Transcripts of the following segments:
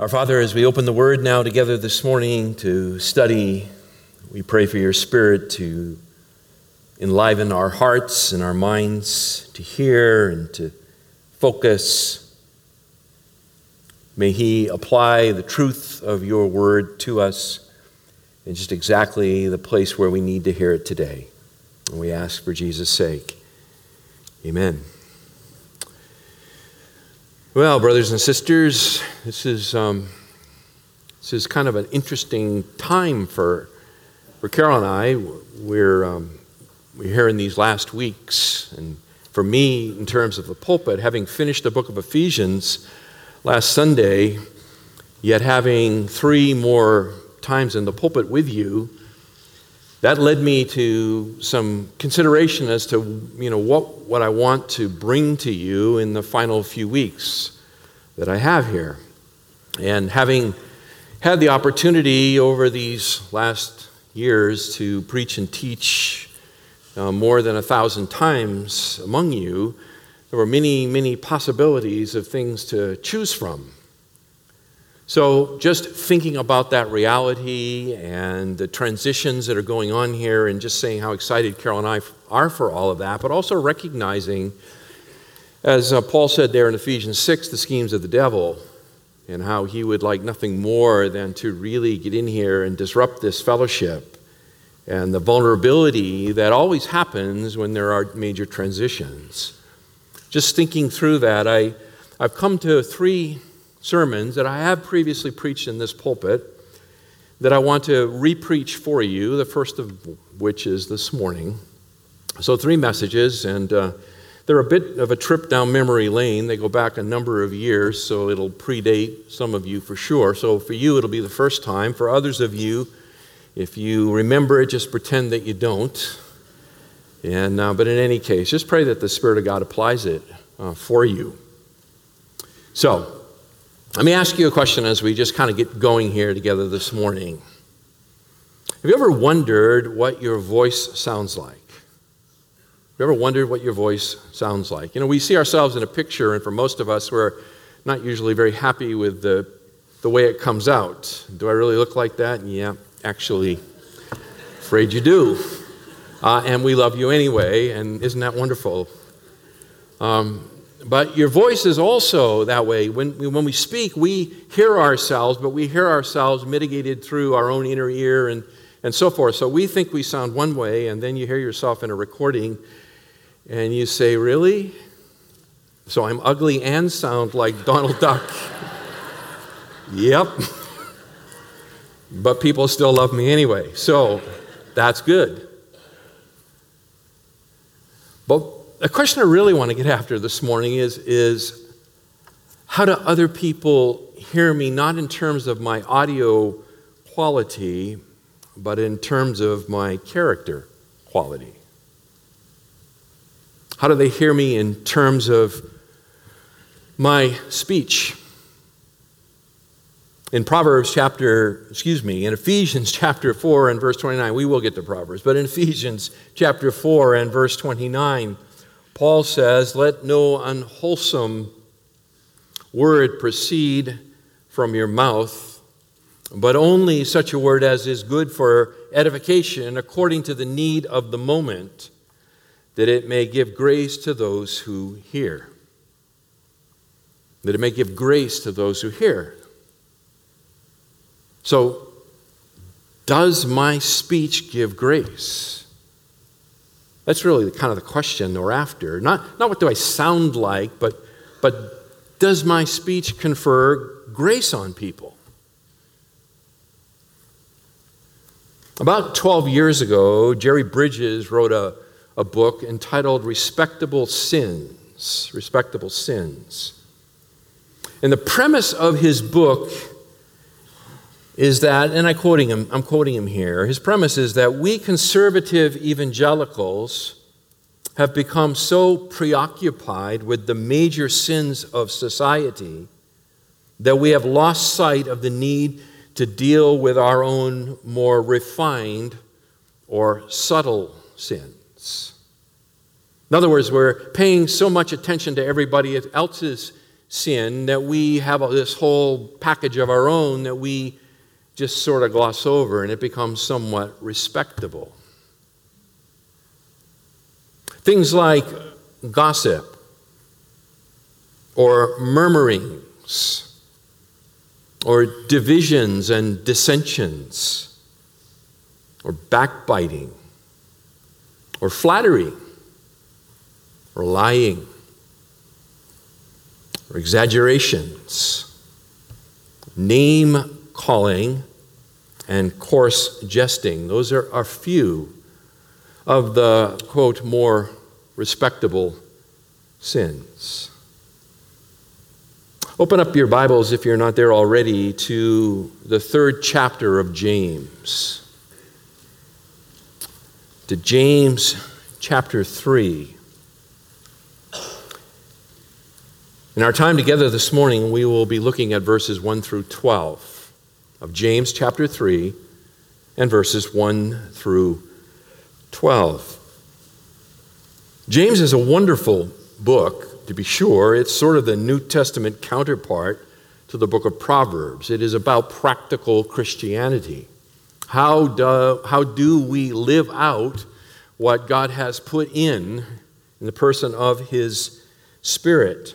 Our Father, as we open the Word now together this morning to study, we pray for your Spirit to enliven our hearts and our minds to hear and to focus. May He apply the truth of your Word to us in just exactly the place where we need to hear it today. And we ask for Jesus' sake. Amen. Well, brothers and sisters, this is, um, this is kind of an interesting time for, for Carol and I. We're, um, we're here in these last weeks, and for me, in terms of the pulpit, having finished the book of Ephesians last Sunday, yet having three more times in the pulpit with you, that led me to some consideration as to you know what, what I want to bring to you in the final few weeks that I have here. And having had the opportunity over these last years to preach and teach uh, more than a thousand times among you, there were many, many possibilities of things to choose from. So, just thinking about that reality and the transitions that are going on here, and just saying how excited Carol and I are for all of that, but also recognizing, as uh, Paul said there in Ephesians 6, the schemes of the devil, and how he would like nothing more than to really get in here and disrupt this fellowship, and the vulnerability that always happens when there are major transitions. Just thinking through that, I, I've come to three sermons that I have previously preached in this pulpit that I want to repreach for you, the first of which is this morning. So, three messages, and uh, they're a bit of a trip down memory lane. They go back a number of years, so it'll predate some of you for sure. So, for you, it'll be the first time. For others of you, if you remember it, just pretend that you don't. And, uh, but in any case, just pray that the Spirit of God applies it uh, for you. So, let me ask you a question as we just kind of get going here together this morning. Have you ever wondered what your voice sounds like? Have you ever wondered what your voice sounds like? You know, we see ourselves in a picture, and for most of us, we're not usually very happy with the, the way it comes out. Do I really look like that? Yeah, actually, afraid you do. Uh, and we love you anyway, and isn't that wonderful? Um, but your voice is also that way. When, when we speak, we hear ourselves, but we hear ourselves mitigated through our own inner ear and, and so forth. So we think we sound one way, and then you hear yourself in a recording, and you say, Really? So I'm ugly and sound like Donald Duck. yep. But people still love me anyway. So that's good. But the question I really want to get after this morning is, is how do other people hear me, not in terms of my audio quality, but in terms of my character quality? How do they hear me in terms of my speech? In Proverbs chapter, excuse me, in Ephesians chapter 4 and verse 29, we will get to Proverbs, but in Ephesians chapter 4 and verse 29, Paul says, Let no unwholesome word proceed from your mouth, but only such a word as is good for edification according to the need of the moment, that it may give grace to those who hear. That it may give grace to those who hear. So, does my speech give grace? That's really the, kind of the question we're after. Not, not what do I sound like, but, but does my speech confer grace on people? About 12 years ago, Jerry Bridges wrote a, a book entitled Respectable Sins. Respectable Sins. And the premise of his book is that, and I quoting him, I'm quoting him here, his premise is that we conservative evangelicals have become so preoccupied with the major sins of society that we have lost sight of the need to deal with our own more refined or subtle sins. In other words, we're paying so much attention to everybody else's sin that we have this whole package of our own that we just sort of gloss over and it becomes somewhat respectable. Things like gossip or murmurings or divisions and dissensions or backbiting or flattery or lying or exaggerations, name calling, and coarse jesting. Those are a few of the, quote, more respectable sins. Open up your Bibles, if you're not there already, to the third chapter of James. To James chapter 3. In our time together this morning, we will be looking at verses 1 through 12 of James chapter 3 and verses 1 through 12. James is a wonderful book, to be sure. It's sort of the New Testament counterpart to the book of Proverbs. It is about practical Christianity. How do, how do we live out what God has put in in the person of his Spirit?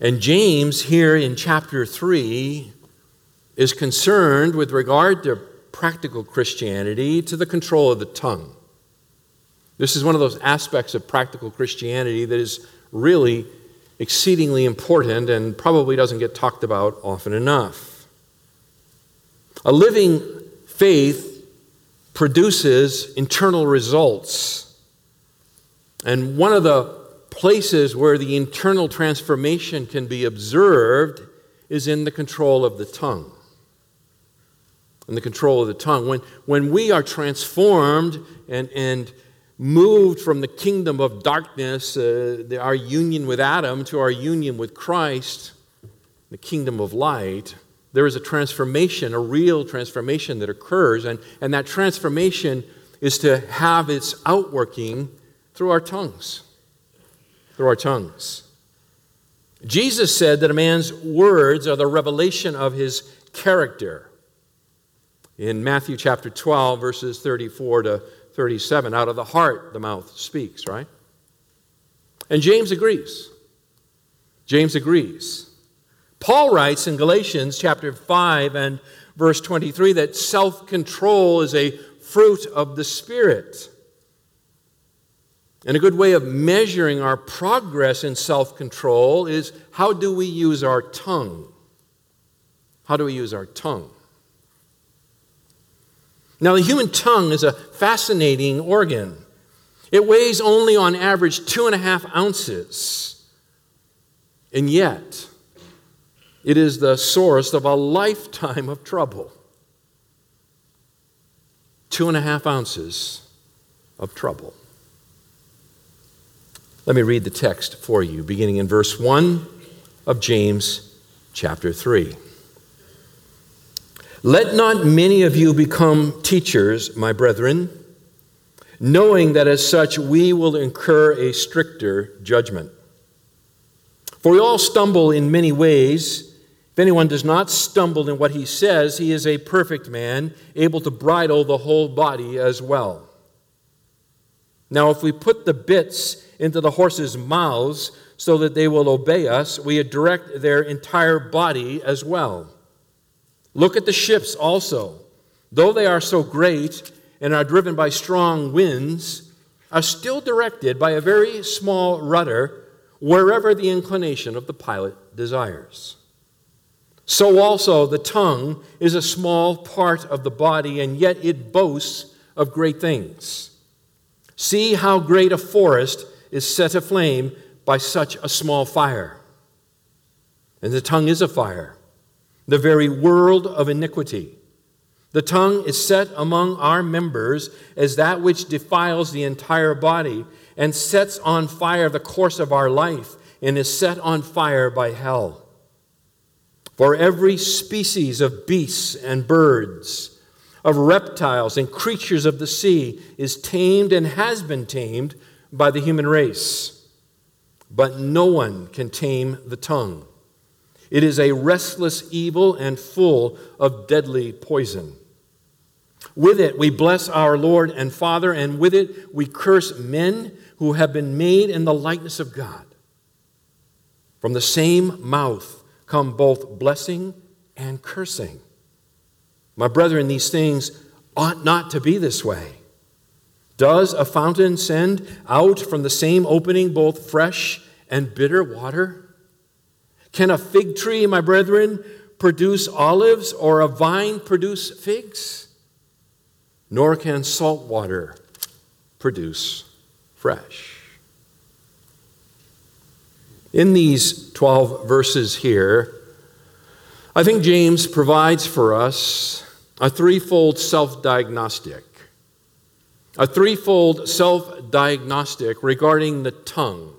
And James, here in chapter 3, is concerned with regard to practical Christianity to the control of the tongue. This is one of those aspects of practical Christianity that is really exceedingly important and probably doesn't get talked about often enough. A living faith produces internal results. And one of the places where the internal transformation can be observed is in the control of the tongue. In the control of the tongue. When, when we are transformed and, and moved from the kingdom of darkness, uh, our union with Adam, to our union with Christ, the kingdom of light, there is a transformation, a real transformation that occurs. And, and that transformation is to have its outworking through our tongues through our tongues. Jesus said that a man's words are the revelation of his character. In Matthew chapter 12, verses 34 to 37, out of the heart the mouth speaks, right? And James agrees. James agrees. Paul writes in Galatians chapter 5 and verse 23 that self control is a fruit of the Spirit. And a good way of measuring our progress in self control is how do we use our tongue? How do we use our tongue? Now, the human tongue is a fascinating organ. It weighs only on average two and a half ounces. And yet, it is the source of a lifetime of trouble. Two and a half ounces of trouble. Let me read the text for you, beginning in verse 1 of James chapter 3. Let not many of you become teachers, my brethren, knowing that as such we will incur a stricter judgment. For we all stumble in many ways. If anyone does not stumble in what he says, he is a perfect man, able to bridle the whole body as well. Now, if we put the bits into the horses' mouths so that they will obey us, we direct their entire body as well. Look at the ships also. Though they are so great and are driven by strong winds, are still directed by a very small rudder wherever the inclination of the pilot desires. So also the tongue is a small part of the body, and yet it boasts of great things. See how great a forest is set aflame by such a small fire. And the tongue is a fire, the very world of iniquity. The tongue is set among our members as that which defiles the entire body and sets on fire the course of our life and is set on fire by hell. For every species of beasts and birds, of reptiles and creatures of the sea is tamed and has been tamed by the human race. But no one can tame the tongue. It is a restless evil and full of deadly poison. With it we bless our Lord and Father, and with it we curse men who have been made in the likeness of God. From the same mouth come both blessing and cursing. My brethren, these things ought not to be this way. Does a fountain send out from the same opening both fresh and bitter water? Can a fig tree, my brethren, produce olives or a vine produce figs? Nor can salt water produce fresh. In these 12 verses here, I think James provides for us a threefold self diagnostic. A threefold self diagnostic regarding the tongue.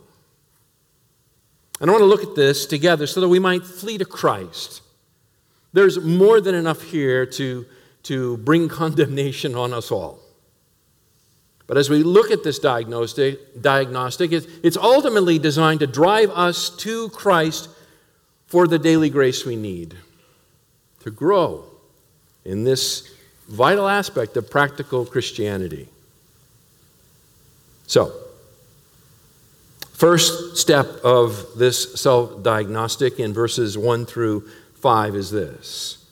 And I want to look at this together so that we might flee to Christ. There's more than enough here to, to bring condemnation on us all. But as we look at this diagnostic, diagnostic it's ultimately designed to drive us to Christ for the daily grace we need to grow in this vital aspect of practical Christianity. So, first step of this self diagnostic in verses 1 through 5 is this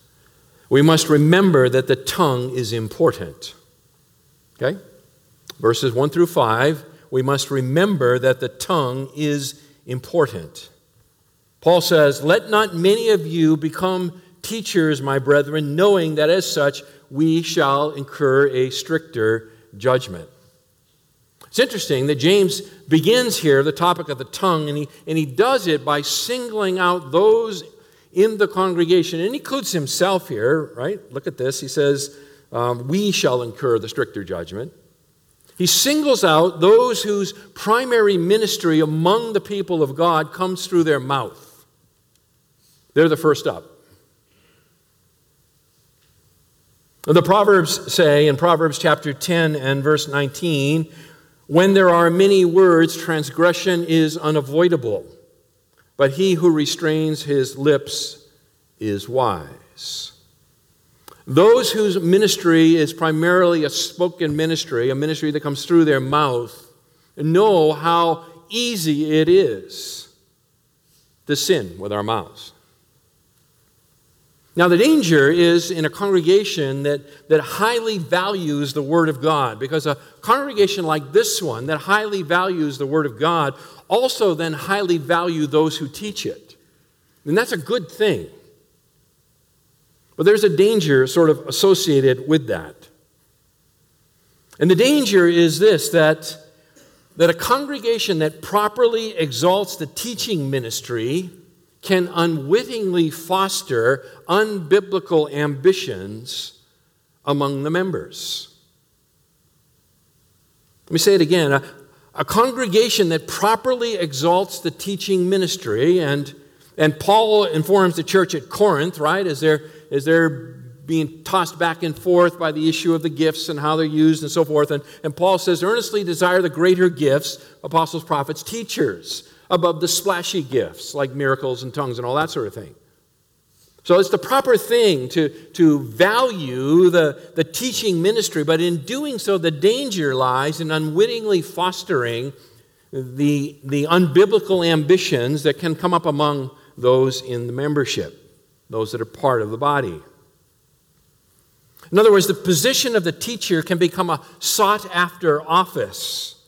we must remember that the tongue is important. Okay? verses 1 through 5, we must remember that the tongue is important. Paul says, Let not many of you become teachers, my brethren, knowing that as such we shall incur a stricter judgment. It's interesting that James begins here the topic of the tongue, and he, and he does it by singling out those in the congregation, and he includes himself here, right? Look at this. He says, um, We shall incur the stricter judgment. He singles out those whose primary ministry among the people of God comes through their mouth. They're the first up. The Proverbs say in Proverbs chapter 10 and verse 19 when there are many words, transgression is unavoidable, but he who restrains his lips is wise. Those whose ministry is primarily a spoken ministry, a ministry that comes through their mouth, know how easy it is to sin with our mouths. Now, the danger is in a congregation that, that highly values the Word of God, because a congregation like this one that highly values the Word of God also then highly value those who teach it. And that's a good thing. But there's a danger sort of associated with that. And the danger is this that, that a congregation that properly exalts the teaching ministry can unwittingly foster unbiblical ambitions among the members. Let me say it again. A, a congregation that properly exalts the teaching ministry, and, and Paul informs the church at Corinth, right, as they're as they're being tossed back and forth by the issue of the gifts and how they're used and so forth. And, and Paul says, earnestly desire the greater gifts, apostles, prophets, teachers, above the splashy gifts like miracles and tongues and all that sort of thing. So it's the proper thing to, to value the, the teaching ministry, but in doing so, the danger lies in unwittingly fostering the, the unbiblical ambitions that can come up among those in the membership those that are part of the body. In other words, the position of the teacher can become a sought after office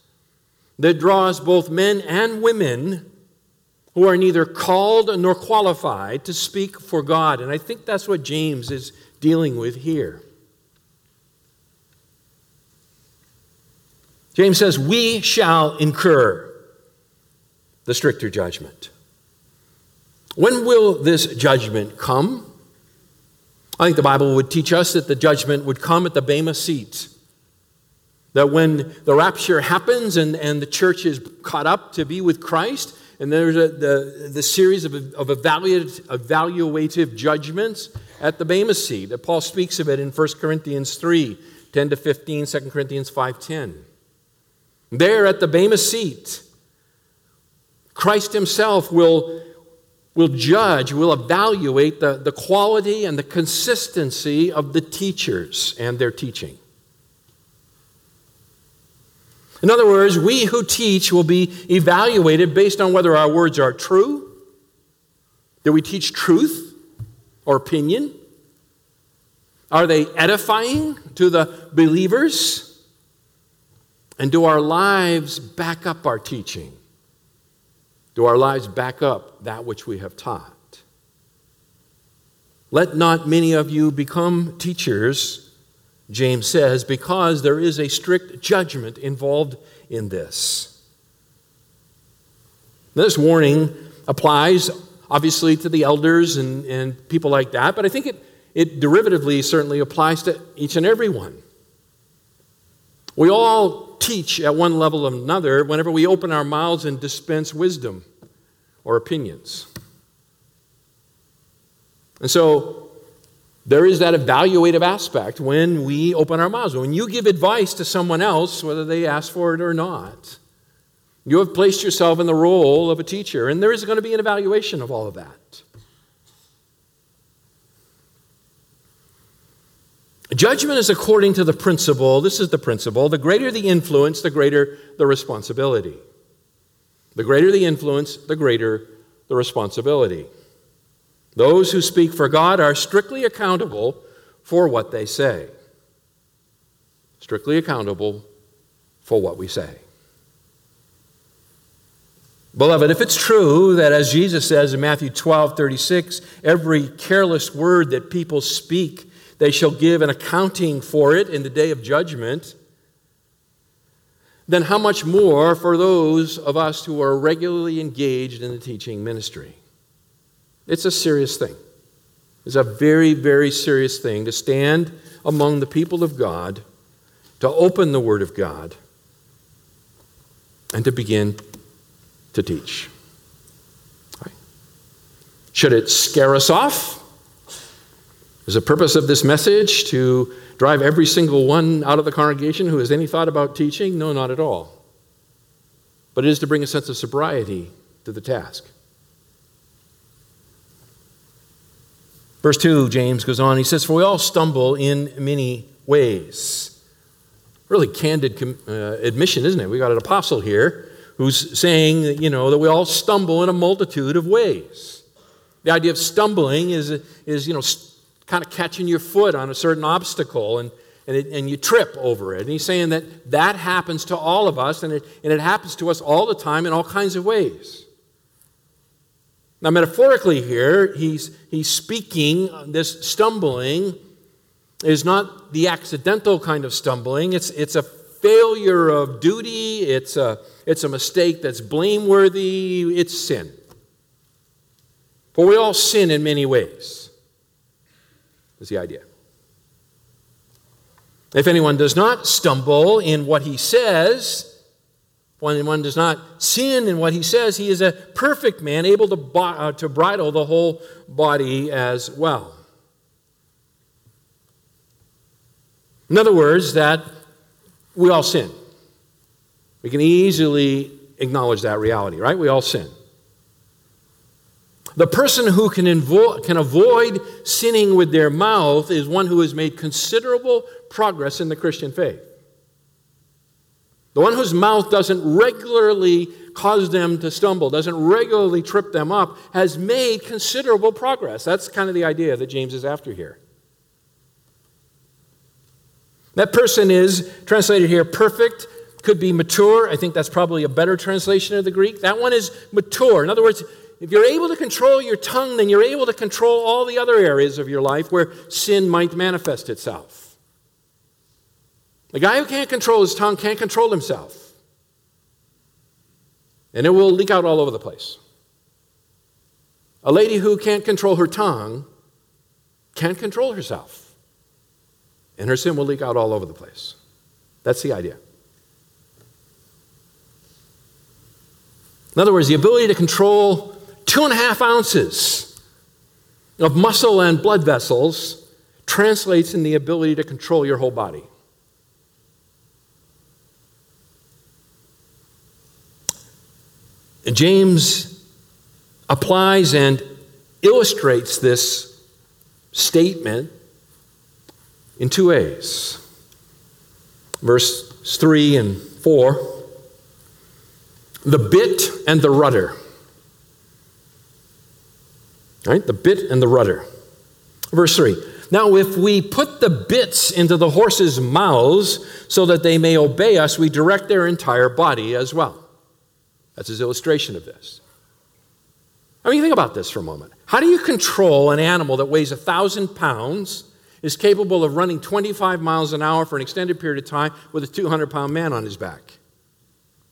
that draws both men and women who are neither called nor qualified to speak for God. And I think that's what James is dealing with here. James says, We shall incur the stricter judgment. When will this judgment come? I think the Bible would teach us that the judgment would come at the Bema seat. That when the rapture happens and, and the church is caught up to be with Christ, and there's a, the, the series of, of evaluative, evaluative judgments at the Bema seat. That Paul speaks of it in 1 Corinthians 3 10 to 15, 2 Corinthians 5 10. There at the Bema seat, Christ himself will will judge, will evaluate the, the quality and the consistency of the teachers and their teaching. In other words, we who teach will be evaluated based on whether our words are true. Do we teach truth or opinion? Are they edifying to the believers? And do our lives back up our teaching? Do our lives back up that which we have taught? Let not many of you become teachers, James says, because there is a strict judgment involved in this. This warning applies obviously to the elders and, and people like that, but I think it, it derivatively certainly applies to each and every one. We all teach at one level or another whenever we open our mouths and dispense wisdom or opinions. And so there is that evaluative aspect when we open our mouths. When you give advice to someone else, whether they ask for it or not, you have placed yourself in the role of a teacher, and there is going to be an evaluation of all of that. Judgment is according to the principle, this is the principle the greater the influence, the greater the responsibility. The greater the influence, the greater the responsibility. Those who speak for God are strictly accountable for what they say. Strictly accountable for what we say. Beloved, if it's true that, as Jesus says in Matthew 12 36, every careless word that people speak, they shall give an accounting for it in the day of judgment, then how much more for those of us who are regularly engaged in the teaching ministry? It's a serious thing. It's a very, very serious thing to stand among the people of God, to open the Word of God, and to begin to teach. Right. Should it scare us off? Is the purpose of this message to drive every single one out of the congregation who has any thought about teaching? No, not at all. But it is to bring a sense of sobriety to the task. Verse 2, James goes on, he says, For we all stumble in many ways. Really candid uh, admission, isn't it? We got an apostle here who's saying, you know, that we all stumble in a multitude of ways. The idea of stumbling is, is you know, kind of catching your foot on a certain obstacle and, and, it, and you trip over it. And he's saying that that happens to all of us and it, and it happens to us all the time in all kinds of ways. Now, metaphorically, here, he's, he's speaking, this stumbling is not the accidental kind of stumbling, it's, it's a failure of duty, it's a, it's a mistake that's blameworthy, it's sin. For we all sin in many ways, is the idea. If anyone does not stumble in what he says, when one does not sin in what he says, he is a perfect man, able to, uh, to bridle the whole body as well. In other words, that we all sin. We can easily acknowledge that reality, right? We all sin. The person who can, invo- can avoid sinning with their mouth is one who has made considerable progress in the Christian faith. The one whose mouth doesn't regularly cause them to stumble, doesn't regularly trip them up, has made considerable progress. That's kind of the idea that James is after here. That person is translated here perfect, could be mature. I think that's probably a better translation of the Greek. That one is mature. In other words, if you're able to control your tongue, then you're able to control all the other areas of your life where sin might manifest itself. The guy who can't control his tongue can't control himself. And it will leak out all over the place. A lady who can't control her tongue can't control herself. And her sin will leak out all over the place. That's the idea. In other words, the ability to control two and a half ounces of muscle and blood vessels translates in the ability to control your whole body. James applies and illustrates this statement in two ways. Verse 3 and 4 the bit and the rudder. Right? The bit and the rudder. Verse 3 Now, if we put the bits into the horses' mouths so that they may obey us, we direct their entire body as well. That's his illustration of this. I mean, think about this for a moment. How do you control an animal that weighs a thousand pounds, is capable of running 25 miles an hour for an extended period of time with a 200 pound man on his back?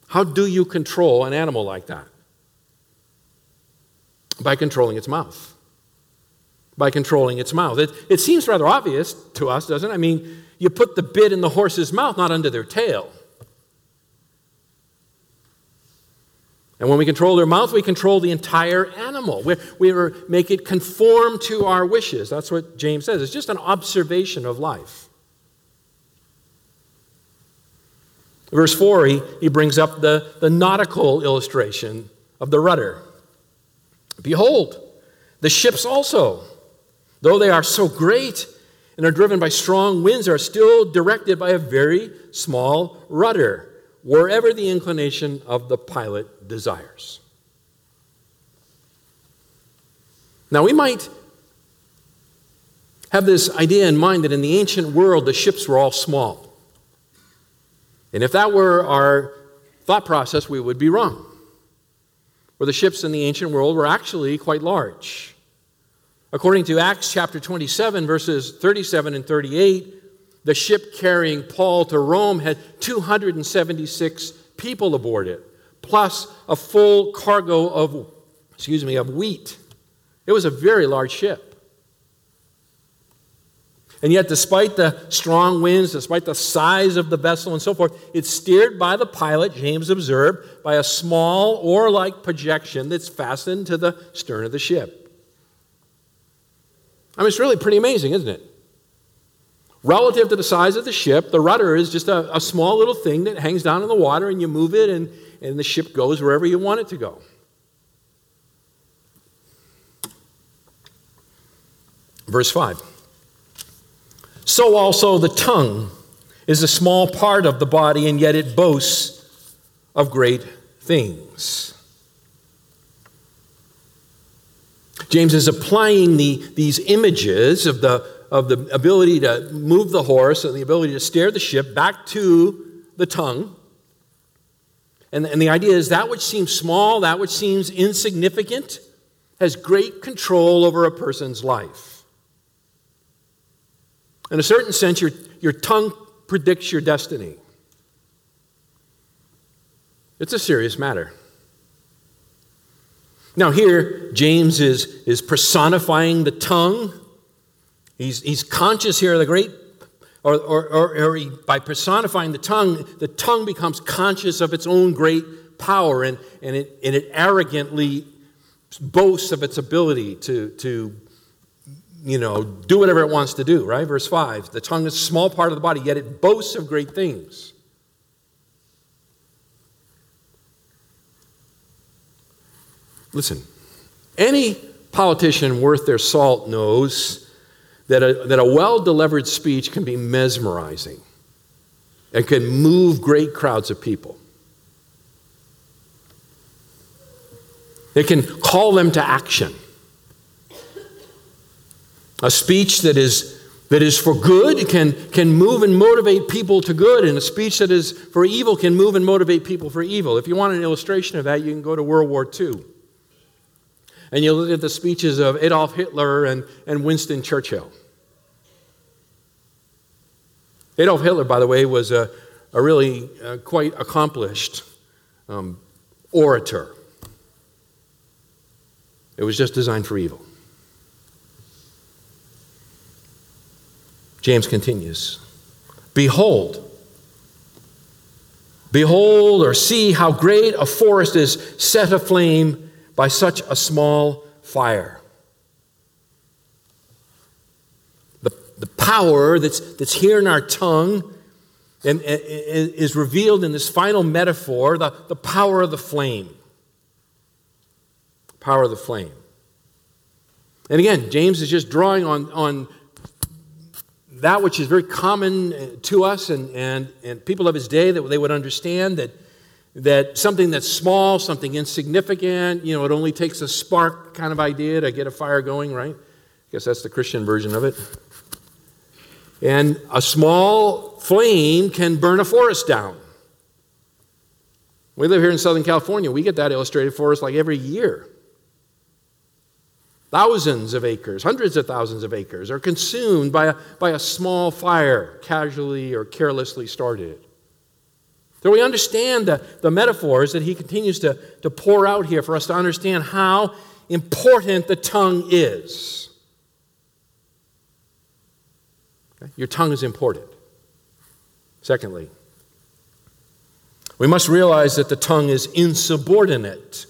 How do you control an animal like that? By controlling its mouth. By controlling its mouth. It, it seems rather obvious to us, doesn't it? I mean, you put the bit in the horse's mouth, not under their tail. And when we control their mouth, we control the entire animal. We, we make it conform to our wishes. That's what James says. It's just an observation of life. Verse 4, he, he brings up the, the nautical illustration of the rudder. Behold, the ships also, though they are so great and are driven by strong winds, are still directed by a very small rudder wherever the inclination of the pilot desires. Now, we might have this idea in mind that in the ancient world, the ships were all small. And if that were our thought process, we would be wrong. Where the ships in the ancient world were actually quite large. According to Acts chapter 27, verses 37 and 38, the ship carrying Paul to Rome had 276 people aboard it, plus a full cargo of, excuse me, of wheat. It was a very large ship. And yet, despite the strong winds, despite the size of the vessel and so forth, it's steered by the pilot, James observed, by a small oar like projection that's fastened to the stern of the ship. I mean, it's really pretty amazing, isn't it? Relative to the size of the ship, the rudder is just a, a small little thing that hangs down in the water and you move it and, and the ship goes wherever you want it to go. Verse 5. So also the tongue is a small part of the body, and yet it boasts of great things. James is applying the, these images of the of the ability to move the horse and the ability to steer the ship back to the tongue. And, and the idea is that which seems small, that which seems insignificant, has great control over a person's life. In a certain sense, your, your tongue predicts your destiny. It's a serious matter. Now, here, James is, is personifying the tongue He's, he's conscious here of the great, or, or, or, or he, by personifying the tongue, the tongue becomes conscious of its own great power and, and, it, and it arrogantly boasts of its ability to, to you know, do whatever it wants to do, right? Verse 5 the tongue is a small part of the body, yet it boasts of great things. Listen, any politician worth their salt knows that a, that a well delivered speech can be mesmerizing and can move great crowds of people. It can call them to action. A speech that is, that is for good can, can move and motivate people to good, and a speech that is for evil can move and motivate people for evil. If you want an illustration of that, you can go to World War II. And you look at the speeches of Adolf Hitler and, and Winston Churchill. Adolf Hitler, by the way, was a, a really uh, quite accomplished um, orator. It was just designed for evil. James continues Behold, behold, or see how great a forest is set aflame by such a small fire. The, the power that's, that's here in our tongue and, and, and is revealed in this final metaphor the, the power of the flame. power of the flame. And again, James is just drawing on, on that which is very common uh, to us and, and, and people of his day that they would understand that, that something that's small, something insignificant, you know, it only takes a spark kind of idea to get a fire going, right? I guess that's the Christian version of it. And a small flame can burn a forest down. We live here in Southern California. We get that illustrated for us like every year. Thousands of acres, hundreds of thousands of acres are consumed by a, by a small fire, casually or carelessly started. So we understand the, the metaphors that he continues to, to pour out here for us to understand how important the tongue is. Okay? Your tongue is important. Secondly, we must realize that the tongue is insubordinate.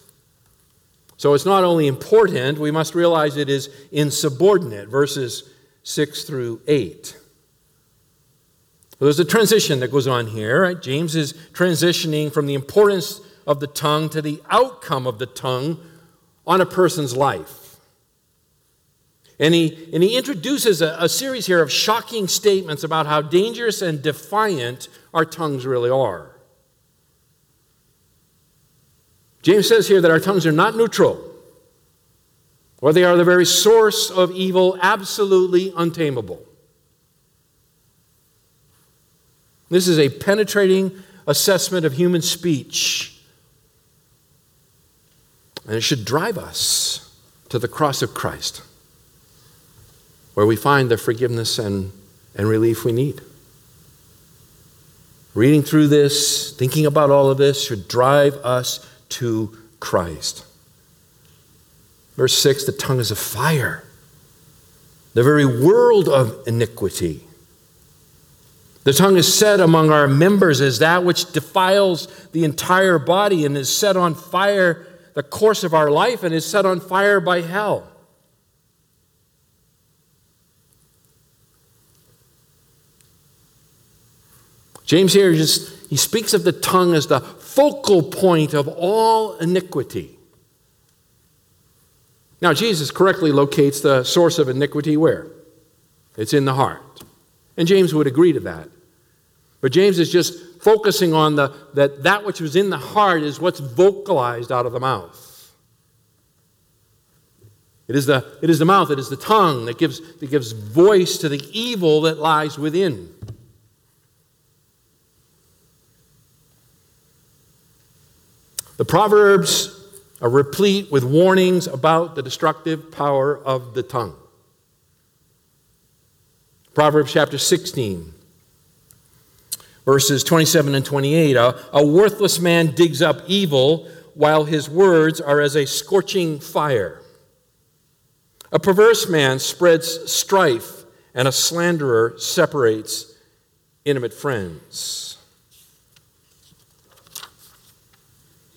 So it's not only important, we must realize it is insubordinate. Verses 6 through 8. There's a transition that goes on here. Right? James is transitioning from the importance of the tongue to the outcome of the tongue on a person's life. And he, and he introduces a, a series here of shocking statements about how dangerous and defiant our tongues really are. James says here that our tongues are not neutral, or they are the very source of evil, absolutely untamable. This is a penetrating assessment of human speech. And it should drive us to the cross of Christ, where we find the forgiveness and, and relief we need. Reading through this, thinking about all of this, should drive us to Christ. Verse 6 the tongue is a fire, the very world of iniquity. The tongue is set among our members as that which defiles the entire body and is set on fire the course of our life and is set on fire by hell. James here just he speaks of the tongue as the focal point of all iniquity. Now, Jesus correctly locates the source of iniquity where? It's in the heart. And James would agree to that. But James is just focusing on the, that that which was in the heart is what's vocalized out of the mouth. It is the, it is the mouth, it is the tongue that gives, that gives voice to the evil that lies within. The Proverbs are replete with warnings about the destructive power of the tongue. Proverbs chapter 16, verses 27 and 28. A, a worthless man digs up evil while his words are as a scorching fire. A perverse man spreads strife, and a slanderer separates intimate friends.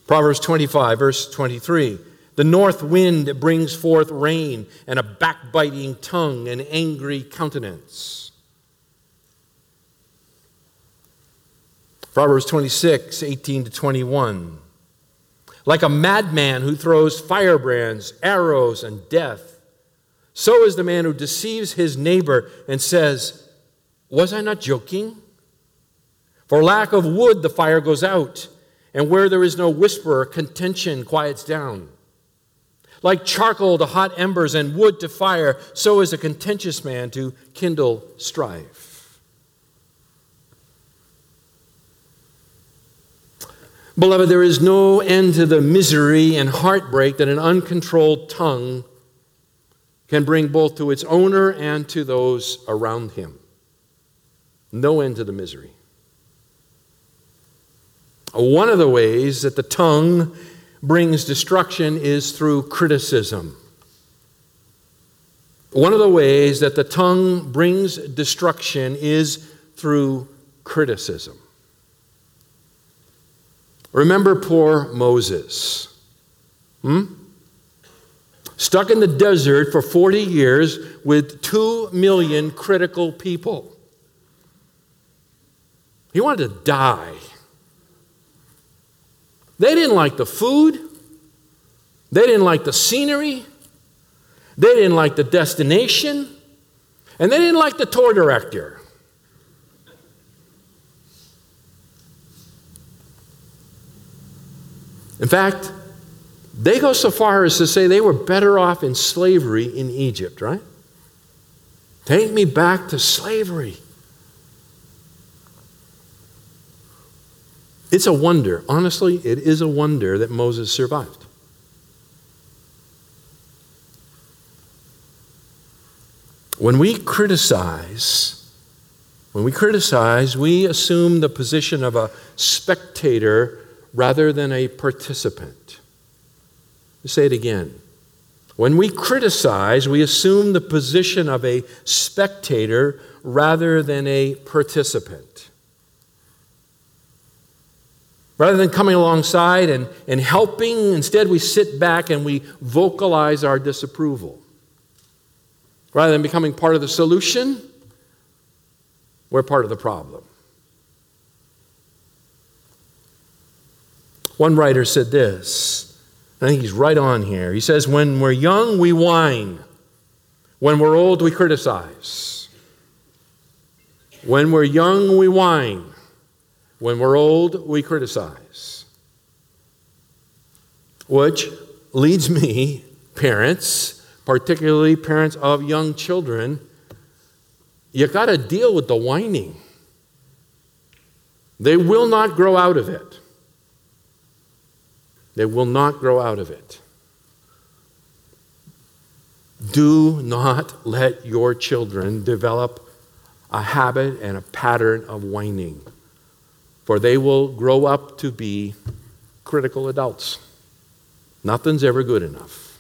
Proverbs 25, verse 23. The north wind brings forth rain, and a backbiting tongue, and angry countenance. Proverbs 26, 18 to 21. Like a madman who throws firebrands, arrows, and death, so is the man who deceives his neighbor and says, Was I not joking? For lack of wood, the fire goes out and where there is no whisperer, contention quiets down. Like charcoal to hot embers and wood to fire, so is a contentious man to kindle strife. Beloved, there is no end to the misery and heartbreak that an uncontrolled tongue can bring both to its owner and to those around him. No end to the misery. One of the ways that the tongue brings destruction is through criticism. One of the ways that the tongue brings destruction is through criticism. Remember poor Moses. Hmm? Stuck in the desert for 40 years with 2 million critical people. He wanted to die. They didn't like the food. They didn't like the scenery. They didn't like the destination. And they didn't like the tour director. In fact, they go so far as to say they were better off in slavery in Egypt, right? Take me back to slavery. It's a wonder. Honestly, it is a wonder that Moses survived. When we criticize, when we criticize, we assume the position of a spectator rather than a participant. Say it again. When we criticize, we assume the position of a spectator rather than a participant. Rather than coming alongside and, and helping, instead we sit back and we vocalize our disapproval. Rather than becoming part of the solution, we're part of the problem. One writer said this, I think he's right on here. He says, When we're young, we whine. When we're old, we criticize. When we're young, we whine. When we're old, we criticize. Which leads me, parents, particularly parents of young children, you got to deal with the whining. They will not grow out of it. They will not grow out of it. Do not let your children develop a habit and a pattern of whining, for they will grow up to be critical adults. Nothing's ever good enough.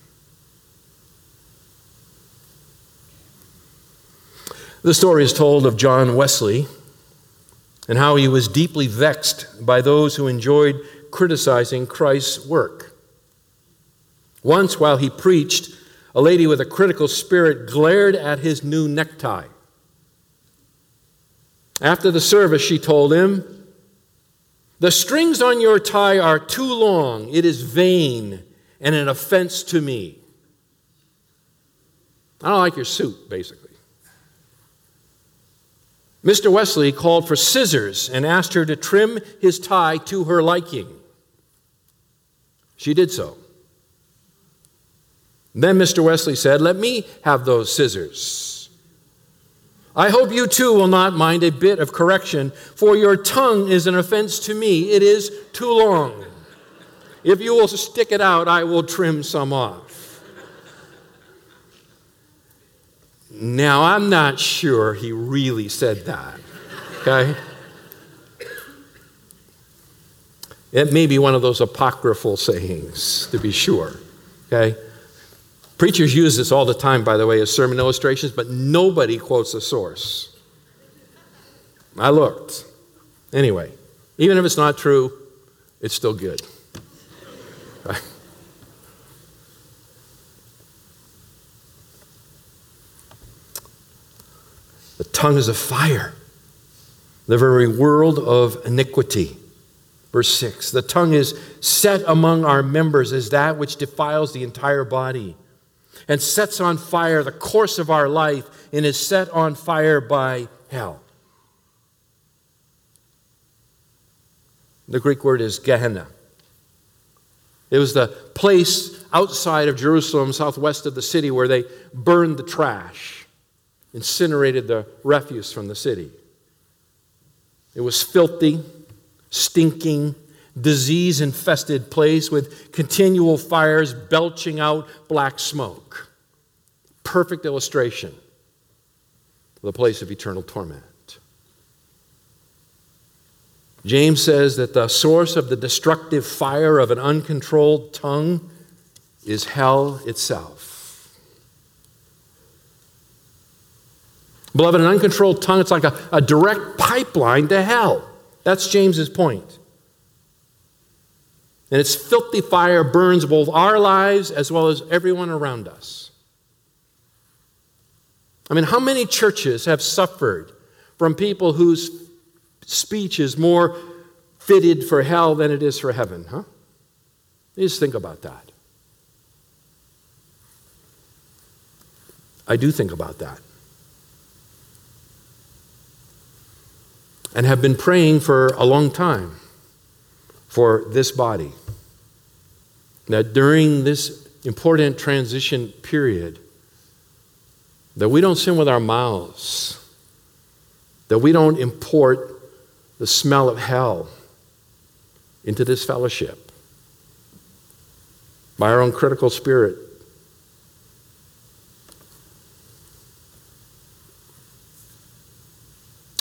The story is told of John Wesley and how he was deeply vexed by those who enjoyed criticizing Christ's work. Once, while he preached, a lady with a critical spirit glared at his new necktie. After the service, she told him, The strings on your tie are too long. It is vain and an offense to me. I don't like your suit, basically. Mr. Wesley called for scissors and asked her to trim his tie to her liking. She did so. Then Mr. Wesley said, Let me have those scissors. I hope you too will not mind a bit of correction, for your tongue is an offense to me. It is too long. If you will stick it out, I will trim some off. Now, I'm not sure he really said that, okay? It may be one of those apocryphal sayings, to be sure, okay? Preachers use this all the time, by the way, as sermon illustrations, but nobody quotes a source. I looked. Anyway, even if it's not true, it's still good. Tongue is a fire, the very world of iniquity. Verse 6 The tongue is set among our members as that which defiles the entire body and sets on fire the course of our life and is set on fire by hell. The Greek word is Gehenna. It was the place outside of Jerusalem, southwest of the city, where they burned the trash incinerated the refuse from the city. It was filthy, stinking, disease infested place with continual fires belching out black smoke. Perfect illustration of the place of eternal torment. James says that the source of the destructive fire of an uncontrolled tongue is hell itself. Beloved, an uncontrolled tongue, it's like a, a direct pipeline to hell. That's James's point. And its filthy fire burns both our lives as well as everyone around us. I mean, how many churches have suffered from people whose speech is more fitted for hell than it is for heaven, huh? Just think about that. I do think about that. And have been praying for a long time for this body. That during this important transition period, that we don't sin with our mouths, that we don't import the smell of hell into this fellowship by our own critical spirit.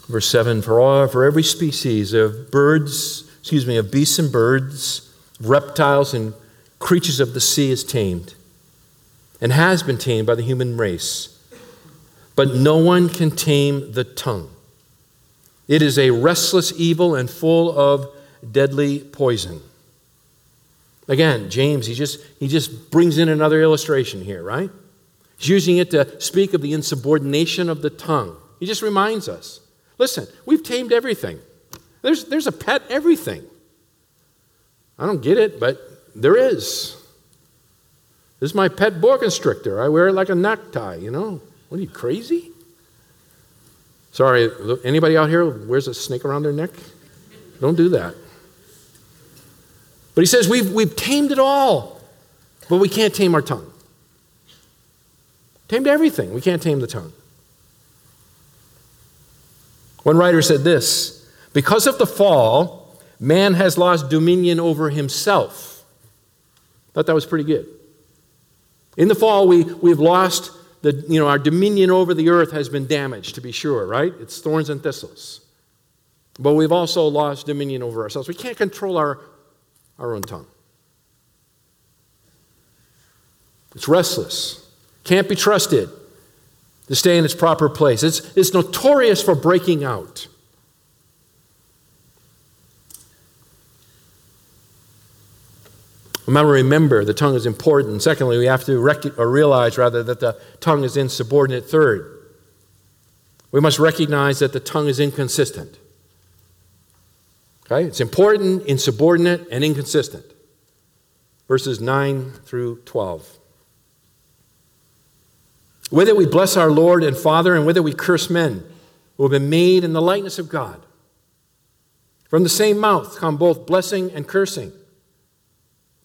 Verse 7 For all for every species of birds, excuse me, of beasts and birds, reptiles and creatures of the sea is tamed and has been tamed by the human race. But no one can tame the tongue. It is a restless evil and full of deadly poison. Again, James, he just, he just brings in another illustration here, right? He's using it to speak of the insubordination of the tongue. He just reminds us listen, we've tamed everything. There's, there's a pet everything. I don't get it, but there is. This is my pet boa constrictor. I wear it like a necktie, you know. What are you, crazy? Sorry, anybody out here wears a snake around their neck? Don't do that. But he says we've, we've tamed it all, but we can't tame our tongue. Tamed everything. We can't tame the tongue. One writer said this Because of the fall, man has lost dominion over himself. Thought that was pretty good. In the fall, we, we've lost the, you know, our dominion over the earth has been damaged, to be sure, right? It's thorns and thistles. But we've also lost dominion over ourselves. We can't control our, our own tongue. It's restless, can't be trusted to stay in its proper place. It's, it's notorious for breaking out. Remember, remember, the tongue is important. Secondly, we have to rec- realize, rather, that the tongue is insubordinate. Third, we must recognize that the tongue is inconsistent. Okay? It's important, insubordinate, and inconsistent. Verses 9 through 12. Whether we bless our Lord and Father and whether we curse men who have been made in the likeness of God. From the same mouth come both blessing and cursing.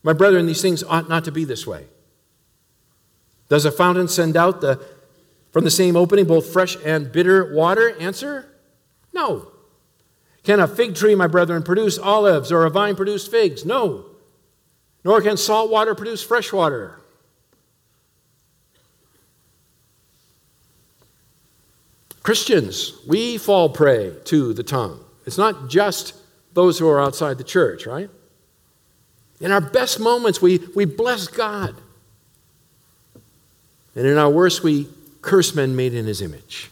My brethren, these things ought not to be this way. Does a fountain send out the, from the same opening both fresh and bitter water? Answer No. Can a fig tree, my brethren, produce olives or a vine produce figs? No. Nor can salt water produce fresh water. Christians, we fall prey to the tongue. It's not just those who are outside the church, right? In our best moments, we, we bless God. And in our worst, we curse men made in his image.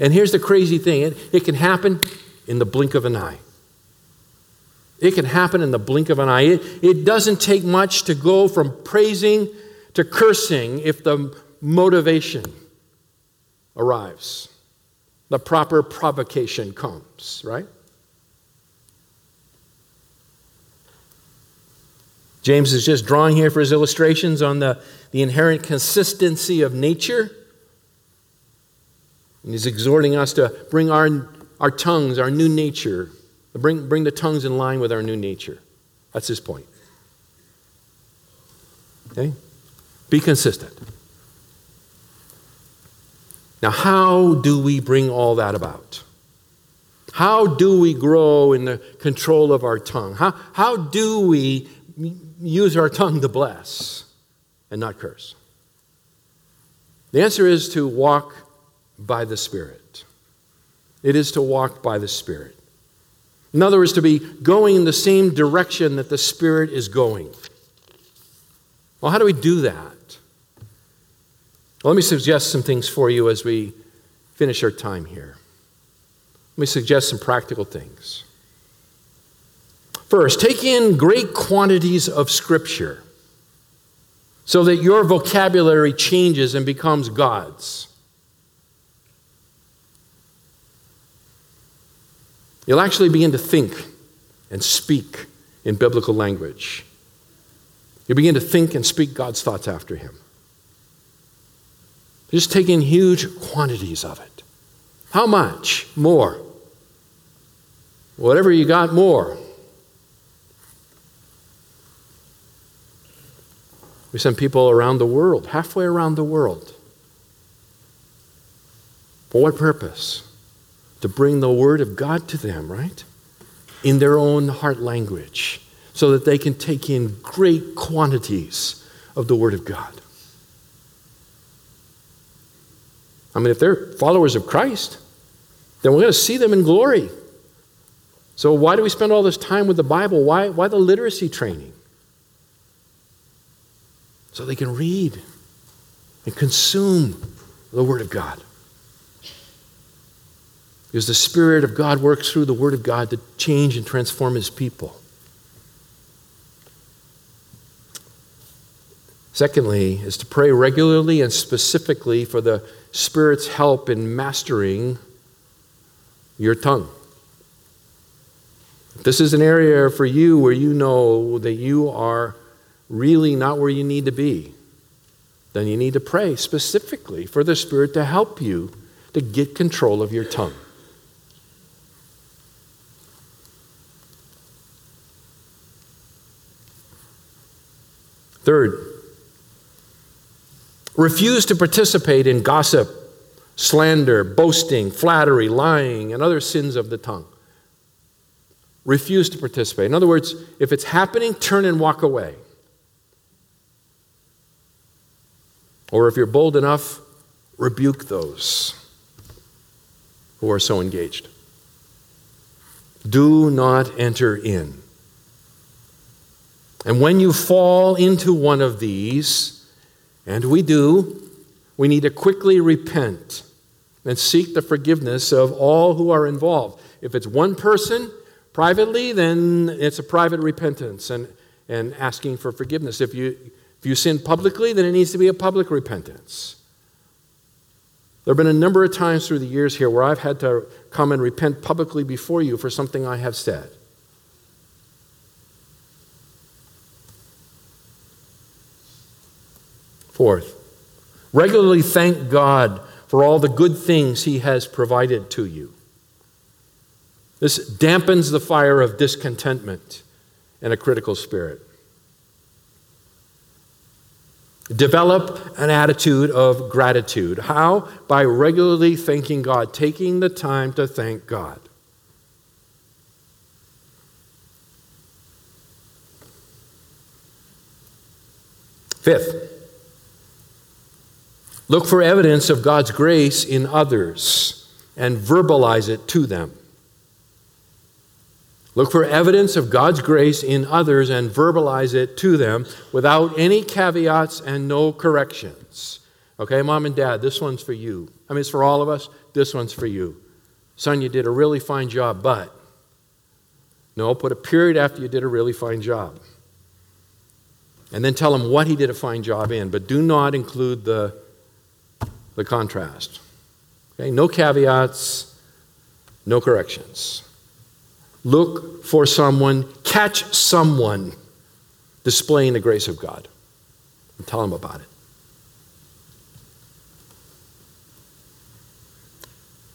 And here's the crazy thing it, it can happen in the blink of an eye. It can happen in the blink of an eye. It, it doesn't take much to go from praising to cursing if the motivation arrives, the proper provocation comes, right? James is just drawing here for his illustrations on the, the inherent consistency of nature. And he's exhorting us to bring our, our tongues, our new nature, bring, bring the tongues in line with our new nature. That's his point. Okay? Be consistent. Now, how do we bring all that about? How do we grow in the control of our tongue? How, how do we use our tongue to bless and not curse? The answer is to walk by the Spirit. It is to walk by the Spirit. In other words, to be going in the same direction that the Spirit is going. Well, how do we do that? Let me suggest some things for you as we finish our time here. Let me suggest some practical things. First, take in great quantities of Scripture so that your vocabulary changes and becomes God's. You'll actually begin to think and speak in biblical language. You begin to think and speak God's thoughts after Him. Just take in huge quantities of it. How much? More. Whatever you got, more. We send people around the world, halfway around the world. For what purpose? To bring the Word of God to them, right? In their own heart language, so that they can take in great quantities of the Word of God. I mean, if they're followers of Christ, then we're going to see them in glory. So, why do we spend all this time with the Bible? Why, why the literacy training? So they can read and consume the Word of God. Because the Spirit of God works through the Word of God to change and transform His people. Secondly, is to pray regularly and specifically for the Spirit's help in mastering your tongue. If this is an area for you where you know that you are really not where you need to be, then you need to pray specifically for the Spirit to help you to get control of your tongue. Third, Refuse to participate in gossip, slander, boasting, flattery, lying, and other sins of the tongue. Refuse to participate. In other words, if it's happening, turn and walk away. Or if you're bold enough, rebuke those who are so engaged. Do not enter in. And when you fall into one of these, and we do. We need to quickly repent and seek the forgiveness of all who are involved. If it's one person privately, then it's a private repentance and, and asking for forgiveness. If you, if you sin publicly, then it needs to be a public repentance. There have been a number of times through the years here where I've had to come and repent publicly before you for something I have said. Fourth, regularly thank God for all the good things He has provided to you. This dampens the fire of discontentment and a critical spirit. Develop an attitude of gratitude. How? By regularly thanking God, taking the time to thank God. Fifth, Look for evidence of God's grace in others and verbalize it to them. Look for evidence of God's grace in others and verbalize it to them without any caveats and no corrections. Okay, mom and dad, this one's for you. I mean, it's for all of us. This one's for you. Son, you did a really fine job, but. No, put a period after you did a really fine job. And then tell him what he did a fine job in, but do not include the the contrast. Okay? No caveats, no corrections. Look for someone, catch someone displaying the grace of God and tell them about it.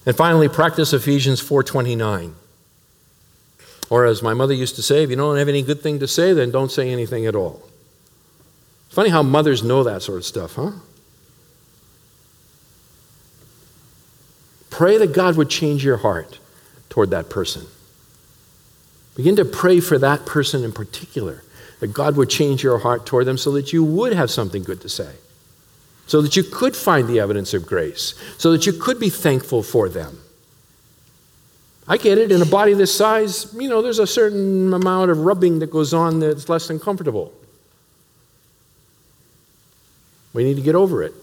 And finally, practice Ephesians 4:29. Or as my mother used to say, if you don't have any good thing to say, then don't say anything at all. It's funny how mothers know that sort of stuff, huh? Pray that God would change your heart toward that person. Begin to pray for that person in particular, that God would change your heart toward them so that you would have something good to say, so that you could find the evidence of grace, so that you could be thankful for them. I get it, in a body this size, you know, there's a certain amount of rubbing that goes on that's less than comfortable. We need to get over it.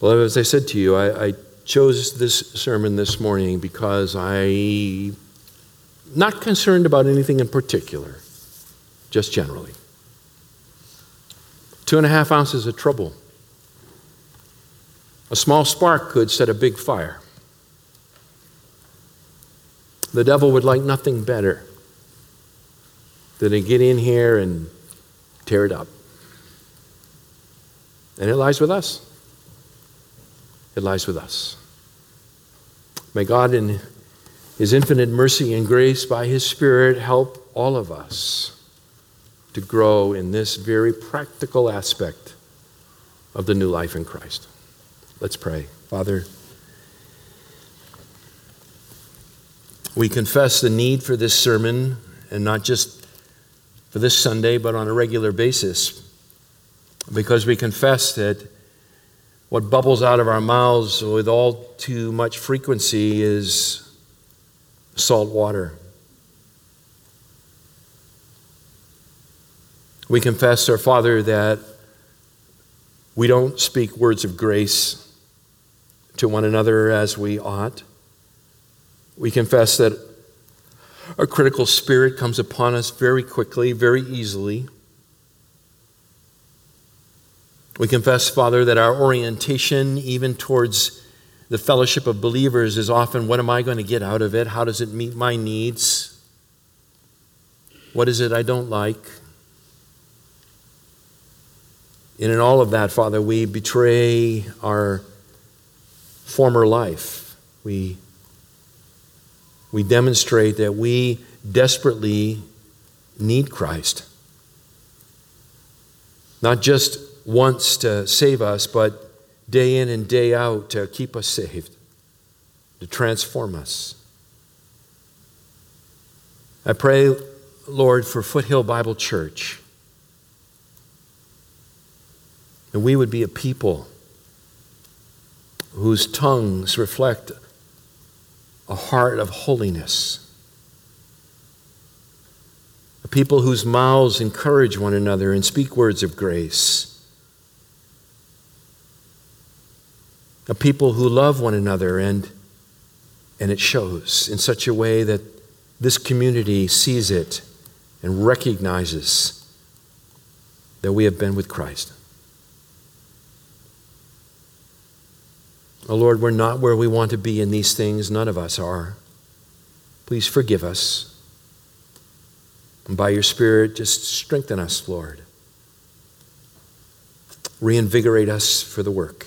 Well, as I said to you, I, I chose this sermon this morning because I'm not concerned about anything in particular, just generally. Two and a half ounces of trouble. A small spark could set a big fire. The devil would like nothing better than to get in here and tear it up. And it lies with us. It lies with us. May God, in His infinite mercy and grace, by His Spirit, help all of us to grow in this very practical aspect of the new life in Christ. Let's pray. Father, we confess the need for this sermon, and not just for this Sunday, but on a regular basis, because we confess that what bubbles out of our mouths with all too much frequency is salt water. We confess, our Father, that we don't speak words of grace to one another as we ought. We confess that our critical spirit comes upon us very quickly, very easily. We confess, Father, that our orientation, even towards the fellowship of believers, is often what am I going to get out of it? How does it meet my needs? What is it I don't like? And in all of that, Father, we betray our former life. We, we demonstrate that we desperately need Christ. Not just once to save us, but day in and day out to keep us saved, to transform us. I pray, Lord, for Foothill Bible Church. And we would be a people whose tongues reflect a heart of holiness. A people whose mouths encourage one another and speak words of grace. A people who love one another and, and it shows in such a way that this community sees it and recognizes that we have been with Christ. Oh Lord, we're not where we want to be in these things. None of us are. Please forgive us. And by your Spirit, just strengthen us, Lord. Reinvigorate us for the work.